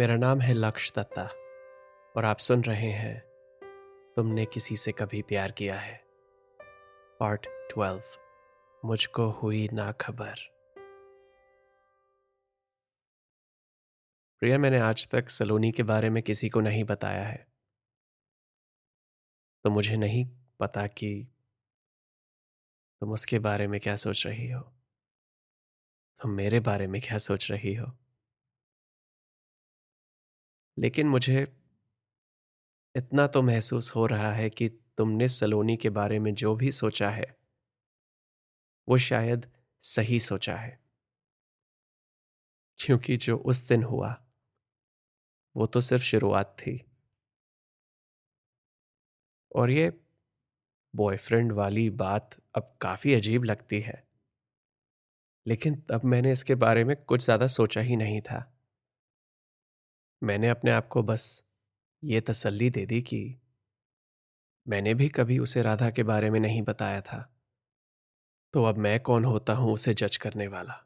मेरा नाम है लक्ष दत्ता और आप सुन रहे हैं, तुमने किसी से कभी प्यार किया है? पार्ट ट्वेल्व, मुझको हुई ना खबर प्रिया, मैंने आज तक सलोनी के बारे में किसी को नहीं बताया है। तो मुझे नहीं पता कि तुम उसके बारे में क्या सोच रही हो। तुम मेरे बारे में क्या सोच रही हो? लेकिन मुझे इतना तो महसूस हो रहा है कि तुमने सलोनी के बारे में जो भी सोचा है, वो शायद सही सोचा है। क्योंकि जो उस दिन हुआ, वो तो सिर्फ़ शुरुआत थी। और ये बॉयफ्रेंड वाली बात अब काफ़ी अजीब लगती है। लेकिन तब मैंने इसके बारे में कुछ ज़्यादा सोचा ही नहीं था। मैंने अपने आप को बस ये तसल्ली दे दी कि मैंने भी कभी उसे राधा के बारे में नहीं बताया था। तो अब मैं कौन होता हूँ उसे जज करने वाला?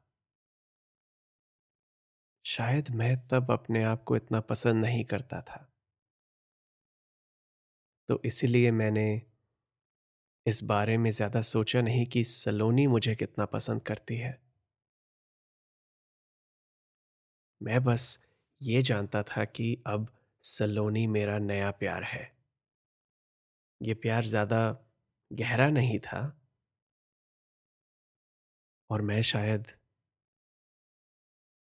शायद मैं तब अपने आप को इतना पसंद नहीं करता था। तो इसीलिए मैंने इस बारे में ज़्यादा सोचा नहीं कि सलोनी मुझे कितना पसंद करती है। मैं बस ये जानता था कि अब सलोनी मेरा नया प्यार है। ये प्यार ज़्यादा गहरा नहीं था। और मैं शायद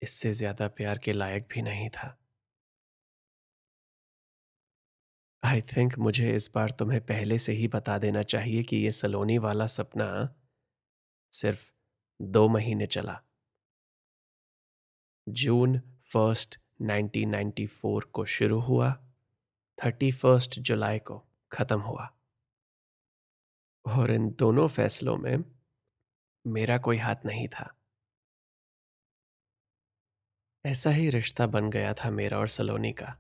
इससे ज़्यादा प्यार के लायक भी नहीं था। आई थिंक मुझे इस बार तुम्हें पहले से ही बता देना चाहिए कि यह सलोनी वाला सपना सिर्फ़ दो महीने चला। जून फ़र्स्ट 1994 को शुरू हुआ, थर्टी फ़र्स्ट जुलाई को खत्म हुआ। और इन दोनों फैसलों में मेरा कोई हाथ नहीं था। ऐसा ही रिश्ता बन गया था मेरा और सलोनी का।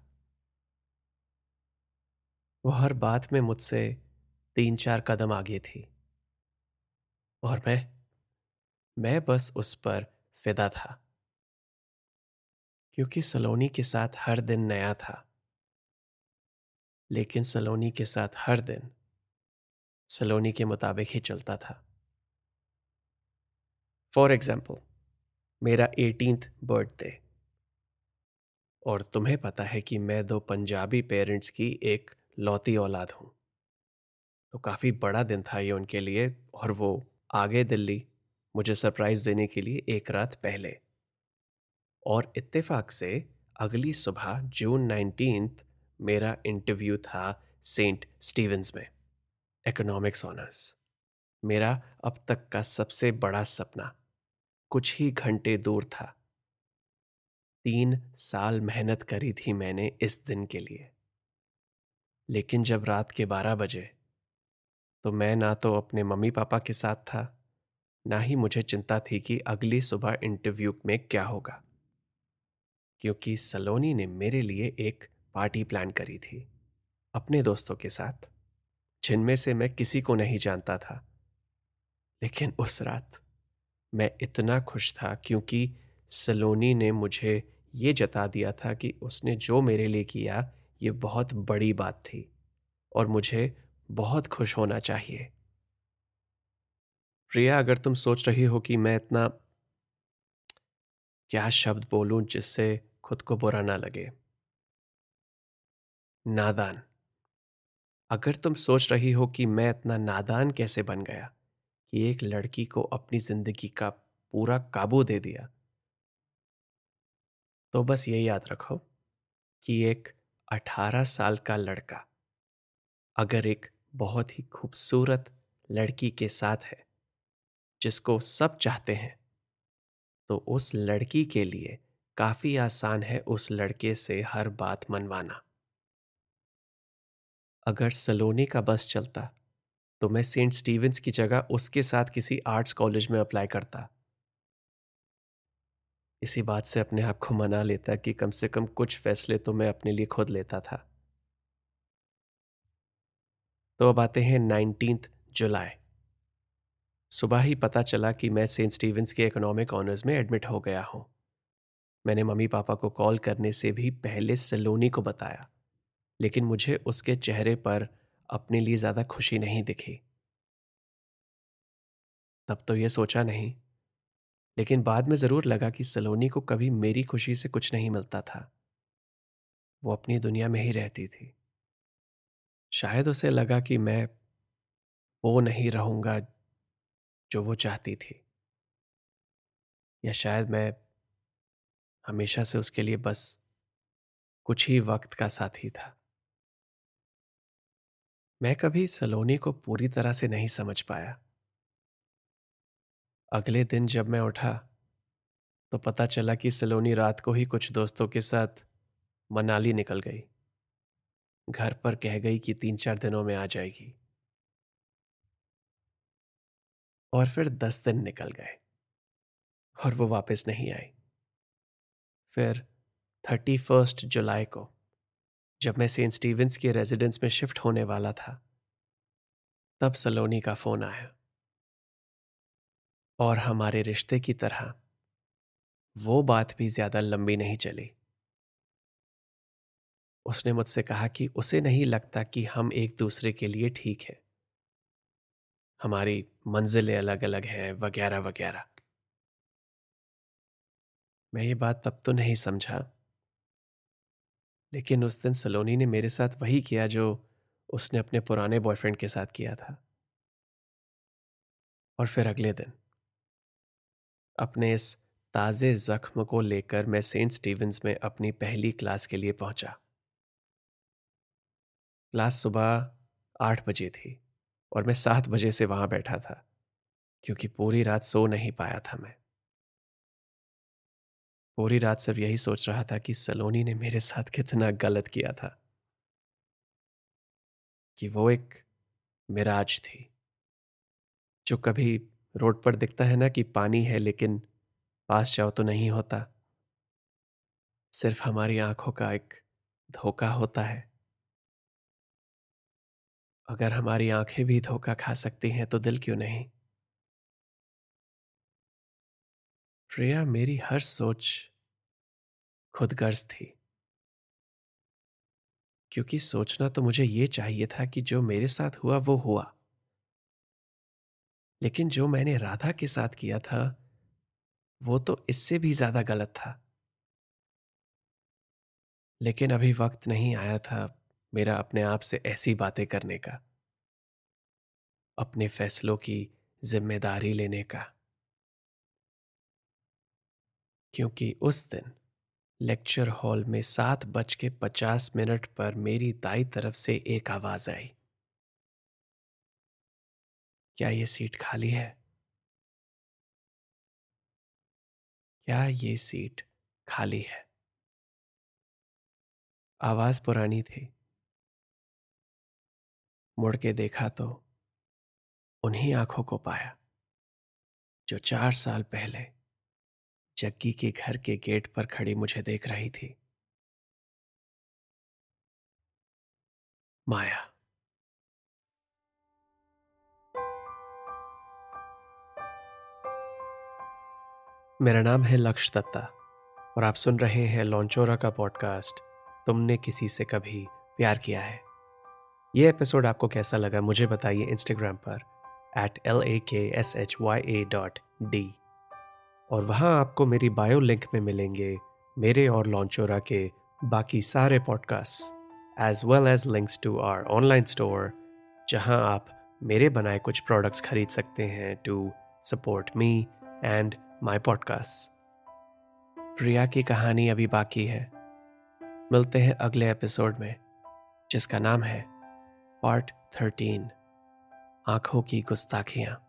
वो हर बात में मुझसे तीन चार कदम आगे थी। और मैं मैं बस उस पर फिदा था। क्योंकि सलोनी के साथ हर दिन नया था। लेकिन सलोनी के साथ हर दिन सलोनी के मुताबिक ही चलता था। फॉर एग्ज़ाम्पल मेरा एटींथ बर्थडे और तुम्हें पता है कि मैं दो पंजाबी पेरेंट्स की एक लौती औलाद हूँ। तो काफ़ी बड़ा दिन था ये उनके लिए और वो आगे दिल्ली मुझे सरप्राइज़ देने के लिए एक रात पहले। और इत्तेफाक से अगली सुबह जून नाइनटीन मेरा इंटरव्यू था सेंट स्टीवेंस में इकोनॉमिक्स ऑनर्स मेरा अब तक का सबसे बड़ा सपना कुछ ही घंटे दूर था। तीन साल मेहनत करी थी मैंने इस दिन के लिए। लेकिन जब रात के बारह बजे तो मैं ना तो अपने मम्मी पापा के साथ था, ना ही मुझे चिंता थी कि अगली सुबह इंटरव्यू में क्या होगा। क्योंकि सलोनी ने मेरे लिए एक पार्टी प्लान करी थी, अपने दोस्तों के साथ, जिनमें से मैं किसी को नहीं जानता था। लेकिन उस रात मैं इतना खुश था क्योंकि सलोनी ने मुझे ये जता दिया था कि उसने जो मेरे लिए किया, ये बहुत बड़ी बात थी और मुझे बहुत खुश होना चाहिए। प्रिया, अगर तुम सोच रही हो कि मैं इतना क्या शब्द बोलूँ जिससे खुद को बुरा ना लगे? नादान। अगर तुम सोच रही हो कि मैं इतना नादान कैसे बन गया कि एक लड़की को अपनी ज़िंदगी का पूरा काबू दे दिया? तो बस ये याद रखो कि एक 18 साल का लड़का अगर एक बहुत ही खूबसूरत लड़की के साथ है, जिसको सब चाहते हैं तो उस लड़की के लिए काफ़ी आसान है उस लड़के से हर बात मनवाना। अगर सलोनी का बस चलता तो मैं सेंट स्टीवेंस की जगह उसके साथ किसी आर्ट्स कॉलेज में अप्लाई करता। इसी बात से अपने आप को मना लेता कि कम से कम कुछ फैसले तो मैं अपने लिए खुद लेता था। तो अब आते हैं नाइनटीन जुलाई। सुबह ही पता चला कि मैं सेंट स्टीवेंस के इकोनॉमिक ऑनर्स में एडमिट हो गया हूँ। मैंने मम्मी पापा को कॉल करने से भी पहले सलोनी को बताया, लेकिन मुझे उसके चेहरे पर अपने लिए ज़्यादा खुशी नहीं दिखी। तब तो यह सोचा नहीं, लेकिन बाद में ज़रूर लगा कि सलोनी को कभी मेरी खुशी से कुछ नहीं मिलता था। वो अपनी दुनिया में ही रहती थी। शायद उसे लगा कि मैं वो नहीं रहूँगा जो वो चाहती थी। या शायद मैं हमेशा से उसके लिए बस कुछ ही वक्त का साथी था। मैं कभी सलोनी को पूरी तरह से नहीं समझ पाया। अगले दिन जब मैं उठा तो पता चला कि सलोनी रात को ही कुछ दोस्तों के साथ मनाली निकल गई। घर पर कह गई कि तीन चार दिनों में आ जाएगी। और फिर दस दिन निकल गए। और वो वापस नहीं आई। फिर थर्टी फ़र्स्ट जुलाई को, जब मैं सेंट स्टीवेंस के रेजिडेंस में शिफ्ट होने वाला था, तब सलोनी का फ़ोन आया। और हमारे रिश्ते की तरह, वो बात भी ज़्यादा लंबी नहीं चली। उसने मुझसे कहा कि उसे नहीं लगता कि हम एक दूसरे के लिए ठीक है। हमारी मंजिलें अलग अलग हैं, वगैरह वगैरह। मैं ये बात तब तो नहीं समझा। लेकिन उस दिन सलोनी ने मेरे साथ वही किया जो उसने अपने पुराने बॉयफ्रेंड के साथ किया था। और फिर अगले दिन, अपने इस ताज़े जख्म को लेकर मैं सेंट स्टीवेंस में अपनी पहली क्लास के लिए पहुँचा। क्लास सुबह आठ बजे थी। और मैं सात बजे से वहाँ बैठा था, क्योंकि पूरी रात सो नहीं पाया था मैं। पूरी रात सिर्फ़ यही सोच रहा था कि सलोनी ने मेरे साथ कितना गलत किया था। कि वो एक मिराज थी, जो कभी रोड पर दिखता है ना कि पानी है, लेकिन पास जाओ तो नहीं होता। सिर्फ़ हमारी आँखों का एक धोखा होता है। अगर हमारी आँखें भी धोखा खा सकती हैं तो दिल क्यों नहीं? प्रिया, मेरी हर सोच खुदगर्ज थी। क्योंकि सोचना तो मुझे यह चाहिए था कि जो मेरे साथ हुआ, वो हुआ। लेकिन जो मैंने राधा के साथ किया था, वो तो इससे भी ज़्यादा गलत था। लेकिन अभी वक्त नहीं आया था। मेरा अपने आप से ऐसी बातें करने का, अपने फैसलों की ज़िम्मेदारी लेने का। क्योंकि उस दिन लेक्चर हॉल में सात बज के पचास मिनट पर मेरी दाई तरफ़ से एक आवाज़ आई। क्या ये सीट खाली है? क्या ये सीट खाली है? आवाज़ पुरानी थी। मुड़ के देखा तो उन्हीं आँखों को पाया, जो चार साल पहले जग्गी के घर के गेट पर खड़ी मुझे देख रही थी। माया। मेरा नाम है लक्ष्य दत्ता और आप सुन रहे हैं लॉन्चोरा का पॉडकास्ट, तुमने किसी से कभी प्यार किया है? यह एपिसोड आपको कैसा लगा, मुझे बताइए इंस्टाग्राम पर at L A K S H Y A dot D और वहाँ आपको मेरी बायो लिंक में मिलेंगे मेरे और लॉन्चोरा के बाकी सारे podcast as well as links to our online store जहाँ आप मेरे बनाए कुछ प्रोडक्ट्स खरीद सकते हैं to support me and my podcast Priya की कहानी अभी बाकी है। मिलते हैं अगले एपिसोड में, जिसका नाम है पार्ट थर्टीन आँखों की गुस्ताखियाँ।